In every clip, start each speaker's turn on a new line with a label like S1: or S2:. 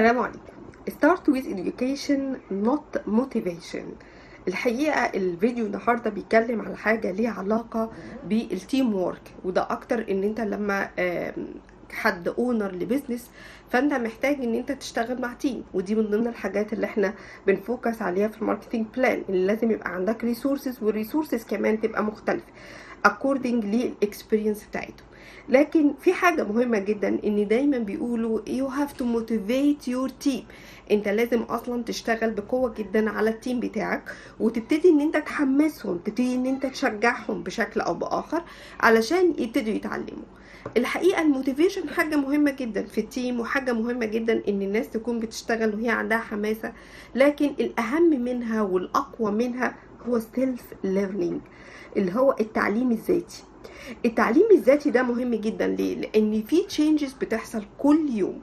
S1: السلام عليكم. Start with education not motivation. الحقيقة الفيديو النهاردة بيتكلم على حاجة ليها علاقة بال teamwork وده أكتر إن أنت لما حد owner ل business فأنت محتاج إن أنت تشتغل مع team ودي من ضمن الحاجات اللي إحنا بن focus عليها في ال marketing plan اللي لازم يبقى عندك resources وال resources كمان تبقى مختلفة according لل experience بتاعتهم. لكن في حاجة مهمة جدا إن دايما بيقولوا you have to motivate your team. أنت لازم أصلا تشتغل بقوة جدا على ال team بتاعك وتبتدي إن أنت تحمسهم تبتدي إن أنت تشجعهم بشكل أو بآخر علشان يبتدوا يتعلموا. الحقيقة ال motivation حاجة مهمة جدا في ال team وحاجة مهمة جدا إن الناس تكون بتشتغل وهي عندها حماسة لكن الأهم منها والأقوى منها هو self learning اللي هو التعليم الذاتي. التعليم الذاتي ده مهم جدا ليه؟ لأن في changes بتحصل كل يوم.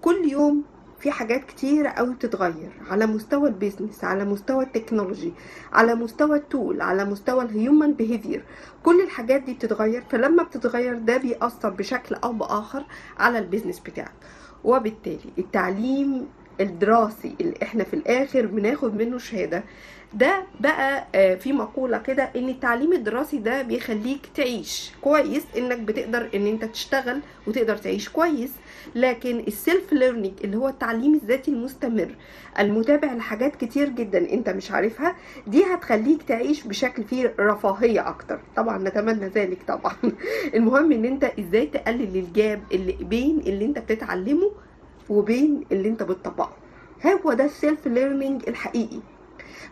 S1: كل يوم في حاجات كتيرة قوي بتتغير. على مستوى ال business على مستوى ال technology على مستوى ال tool على مستوى ال human behavior كل الحاجات دي بتتغير. فلما بتتغير ده بيأثر بشكل أو بآخر على ال business بتاعك. وبالتالي التعليم الدراسي اللي إحنا في الآخر بناخد منه شهادة. ده بقى آه، في مقولة كده إن التعليم الدراسي ده بيخليك تعيش. كويس إنك بتقدر إن أنت تشتغل وتقدر تعيش كويس لكن ال self learning اللي هو التعليم الذاتي المستمر المتابع لحاجات كتير جدا أنت مش عارفها دي هتخليك تعيش بشكل فيه رفاهية أكتر. طبعا نتمنى ذلك طبعا. المهم إن أنت إزاي تقلل ال gap اللي بين اللي أنت بتتعلمه وبين اللي انت بتطبقه. هو ده ال self learning الحقيقي.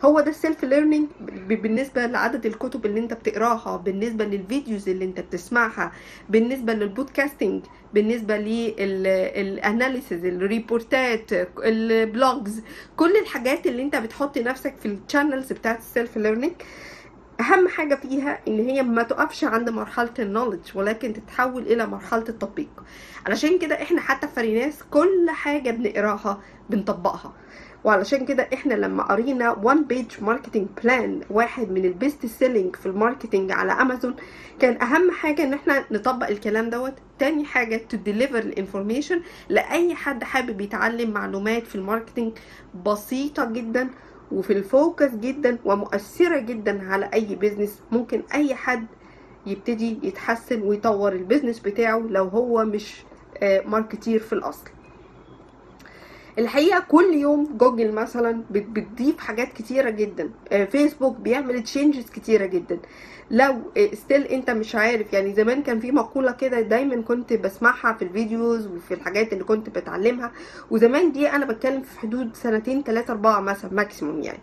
S1: هو ده ال self learning بالنسبة لعدد الكتب اللي انت بتقراها بالنسبة لل videos اللي انت بتسمعها بالنسبة لل podcasting بالنسبة للاناليسز الريبورتات البلوجز كل الحاجات اللي انت بتحط نفسك في ال channels بتاعت ال self learning أهم حاجة فيها إن هي ما تقفش عند مرحلة ال knowledge ولكن تتحول إلى مرحلة التطبيق. علشان كده إحنا حتى في فريناس كل حاجة بنقراها بنطبقها. وعلشان كده إحنا لما قرينا One Page Marketing Plan واحد من ال best selling في ال marketing على أمازون كان أهم حاجة إن إحنا نطبق الكلام دوت. تاني حاجة to deliver ال information لأي حد حابب يتعلم معلومات في ال marketing بسيطة جدا. وفي ال focus جدا ومؤثرة جدا على أي business ممكن أي حد يبتدي يتحسن ويطور ال business بتاعه لو هو مش آه، marketer في الأصل. الحقيقة كل يوم جوجل مثلا بت- بتضيف حاجات كتيرة جدا. آه، فيسبوك بيعمل changes كتيرة جدا. لو still انت مش عارف يعني زمان كان في مقولة كده دايما كنت بسمعها في ال videos وفي الحاجات اللي كنت بتعلمها. وزمان دي أنا بتكلم في حدود سنتين ثلاثة أربعة مثلا maximum يعني.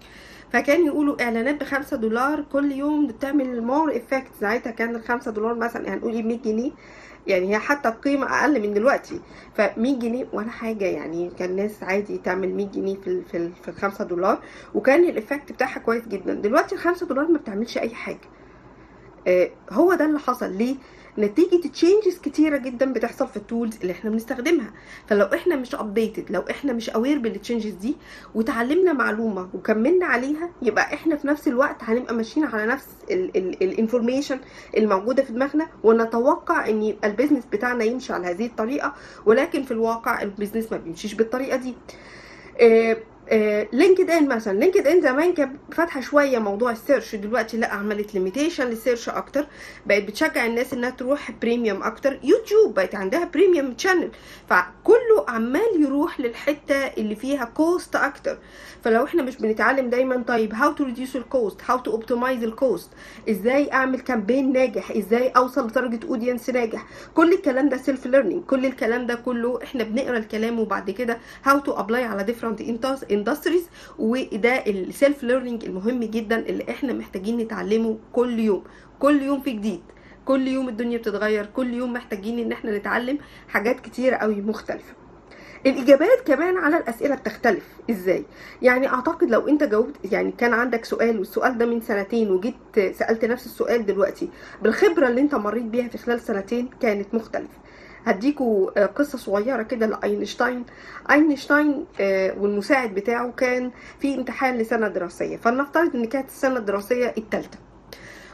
S1: فكان يقولوا إعلانات بخمسة دولار كل يوم بتعمل more effect ساعتها كان الخمسة دولار مثلا هنقول إيه 100 جنيه. يعني هي حتى القيمة أقل من دلوقتي. ف 100 جنيه ولا حاجة. يعني كان ناس عادي تعمل 100 جنيه في ال- في ال- في الخمسة دولار. وكان ال effect بتاعها كويس جدا. دلوقتي الخمسة دولار ما بتعملش أي حاجة. هو ده اللي حصل ليه؟ نتيجة changes كتيرة جدا بتحصل في ال tools اللي إحنا بنستخدمها. فلو إحنا مش updated لو إحنا مش aware بال changes دي وتعلمنا معلومة وكملنا عليها يبقى إحنا في نفس الوقت هنبقى ماشيين على نفس ال information الموجودة في دماغنا ونتوقع إن يبقى ال business بتاعنا يمشي على هذه الطريقة ولكن في الواقع ال business ما بيمشيش بالطريقة دي. آه، آه، LinkedIn مثلا. LinkedIn زمان كانت فاتحة شوية موضوع ال search. دلوقتي لا عملت limitation لل search أكتر. بقت بتشجع الناس إنها تروح premium أكتر. يوتيوب بقت عندها premium channel فكله عمال يروح للحتة اللي فيها cost أكتر. فلو إحنا مش بنتعلم دايما طيب how to reduce ال cost how to optimize ال cost إزاي أعمل campaign ناجح؟ إزاي أوصل ل target audience ناجح؟ كل الكلام ده self learning كل الكلام ده كله إحنا بنقرأ الكلام وبعد كده how to apply على different industries وده ال self learning المهم جدا اللي إحنا محتاجين نتعلمه كل يوم. كل يوم في جديد. كل يوم الدنيا بتتغير. كل يوم محتاجين إن إحنا نتعلم حاجات كتيرة قوي مختلفة. الإجابات كمان على الأسئلة بتختلف. إزاي؟ يعني أعتقد لو أنت جاوبت يعني كان عندك سؤال والسؤال ده من سنتين وجيت سألت نفس السؤال دلوقتي بالخبرة اللي أنت مريت بيها في خلال سنتين كانت مختلفة. هديكوا آه، قصة صغيرة كده لأينشتاين. أينشتاين آه، والمساعد بتاعه كان في امتحان لسنة دراسية. فلنفترض إن كانت السنة الدراسية الثالثه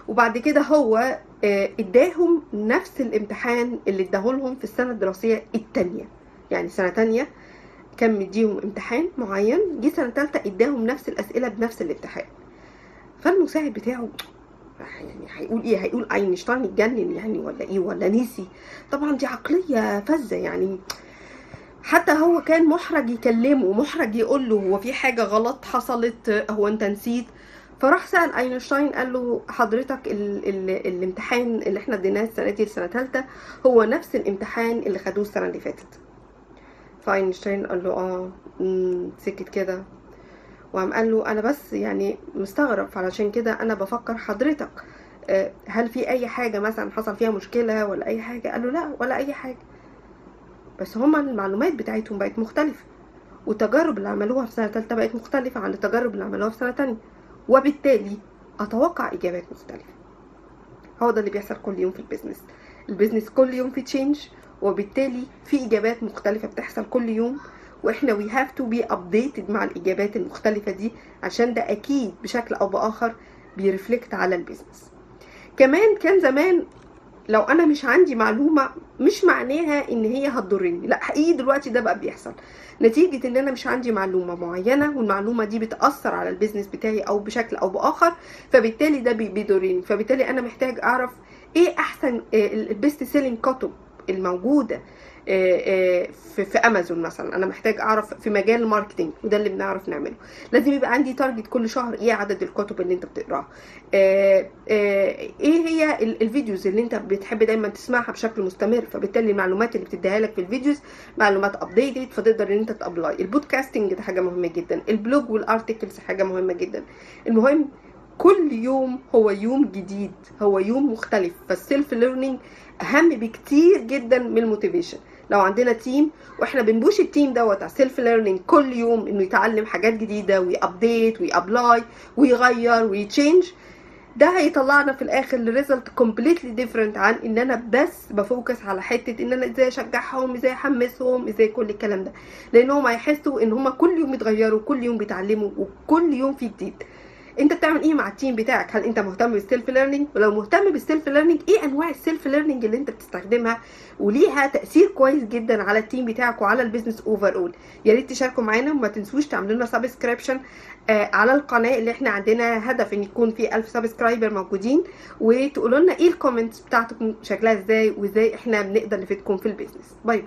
S1: وبعد كده هو آه، إداهم نفس الامتحان اللي إداهولهم في السنة الدراسية الثانية يعني سنة تانية كان مديهم امتحان معين جه سنة ثالثه إداهم نفس الأسئلة بنفس الامتحان. فالمساعد بتاعه يعني هيقول إيه؟ هيقول أينشتاين اتجنن يعني ولا إيه؟ ولا نسي طبعا دي عقلية فذة يعني. حتى هو كان محرج يكلمه محرج يقول له هو في حاجة غلط حصلت هو أنت نسيت؟ فراح سأل أينشتاين قال له حضرتك ال ال الامتحان اللي إحنا اديناه السنة دي السنة ثالثه هو نفس الامتحان اللي خدوه السنة اللي فاتت. فأينشتاين قال له آه سكت كده. وقام قال له أنا بس يعني مستغرب علشان كده أنا بفكر حضرتك آه، هل في أي حاجة مثلا حصل فيها مشكلة ولا أي حاجة؟ قال له لا ولا أي حاجة. بس هما المعلومات بتاعتهم بقت مختلفة والتجارب اللي عملوها في سنة ثالثه بقت مختلفة عن التجارب اللي عملوها في سنة تانية وبالتالي أتوقع إجابات مختلفة. هو ده اللي بيحصل كل يوم في ال business. ال business كل يوم في change وبالتالي في إجابات مختلفة بتحصل كل يوم. وإحنا we have to be updated مع الإجابات المختلفة دي عشان ده أكيد بشكل أو بآخر بي reflect على ال business. كمان كان زمان لو أنا مش عندي معلومة مش معناها إن هي هتضرني. لا حقيقي دلوقتي ده بقى بيحصل. نتيجة إن أنا مش عندي معلومة معينة والمعلومة دي بتأثر على ال business بتاعي أو بشكل أو بآخر فبالتالي ده بي- بيضرني. فبالتالي أنا محتاج أعرف إيه أحسن ال best selling كتب الموجودة. آه، آه، في في امازون مثلا. أنا محتاج أعرف في مجال ال marketing وده اللي بنعرف نعمله. لازم يبقى عندي target كل شهر إيه عدد الكتب اللي أنت بتقراها. آه، آه، إيه هي ال- ال videos اللي أنت بتحب دايما تسمعها بشكل مستمر؟ فبالتالي المعلومات اللي بتديها لك في ال videos معلومات updated فتقدر إن أنت ت apply ال podcasting ده حاجة مهمة جدا. ال blog وال articles حاجة مهمة جدا. المهم كل يوم هو يوم جديد هو يوم مختلف. فال self learning أهم بكتير جدا من ال motivation لو عندنا team وإحنا بن push ال team دوت على self learning كل يوم إنه يتعلم حاجات جديدة وي update وي apply ويغير وي change ده هيطلعنا في الآخر ل result completely different عن إن أنا بس ب focus على حتة إن أنا إزاي أشجعهم إزاي أحمسهم إزاي كل الكلام ده. لانهم هيحسوا إن هما كل يوم بيتغيروا كل يوم بيتعلموا وكل يوم في جديد. انت بتعمل إيه مع ال team بتاعك؟ هل انت مهتم بال self learning ولو مهتم بال self learning إيه انواع ال self learning اللي انت بتستخدمها؟ وليها تأثير كويس جدا على ال team بتاعك وعلى ال business overall يا ريت تشاركوا معانا وما تنسوش تعملوا لنا subscription آه على القناة اللي إحنا عندنا هدف إن يكون في 1000 subscriber موجودين وتقولوا لنا إيه ال comments بتاعتكم شكلها إزاي وازاي إحنا بنقدر نفيدكم في ال business باي باي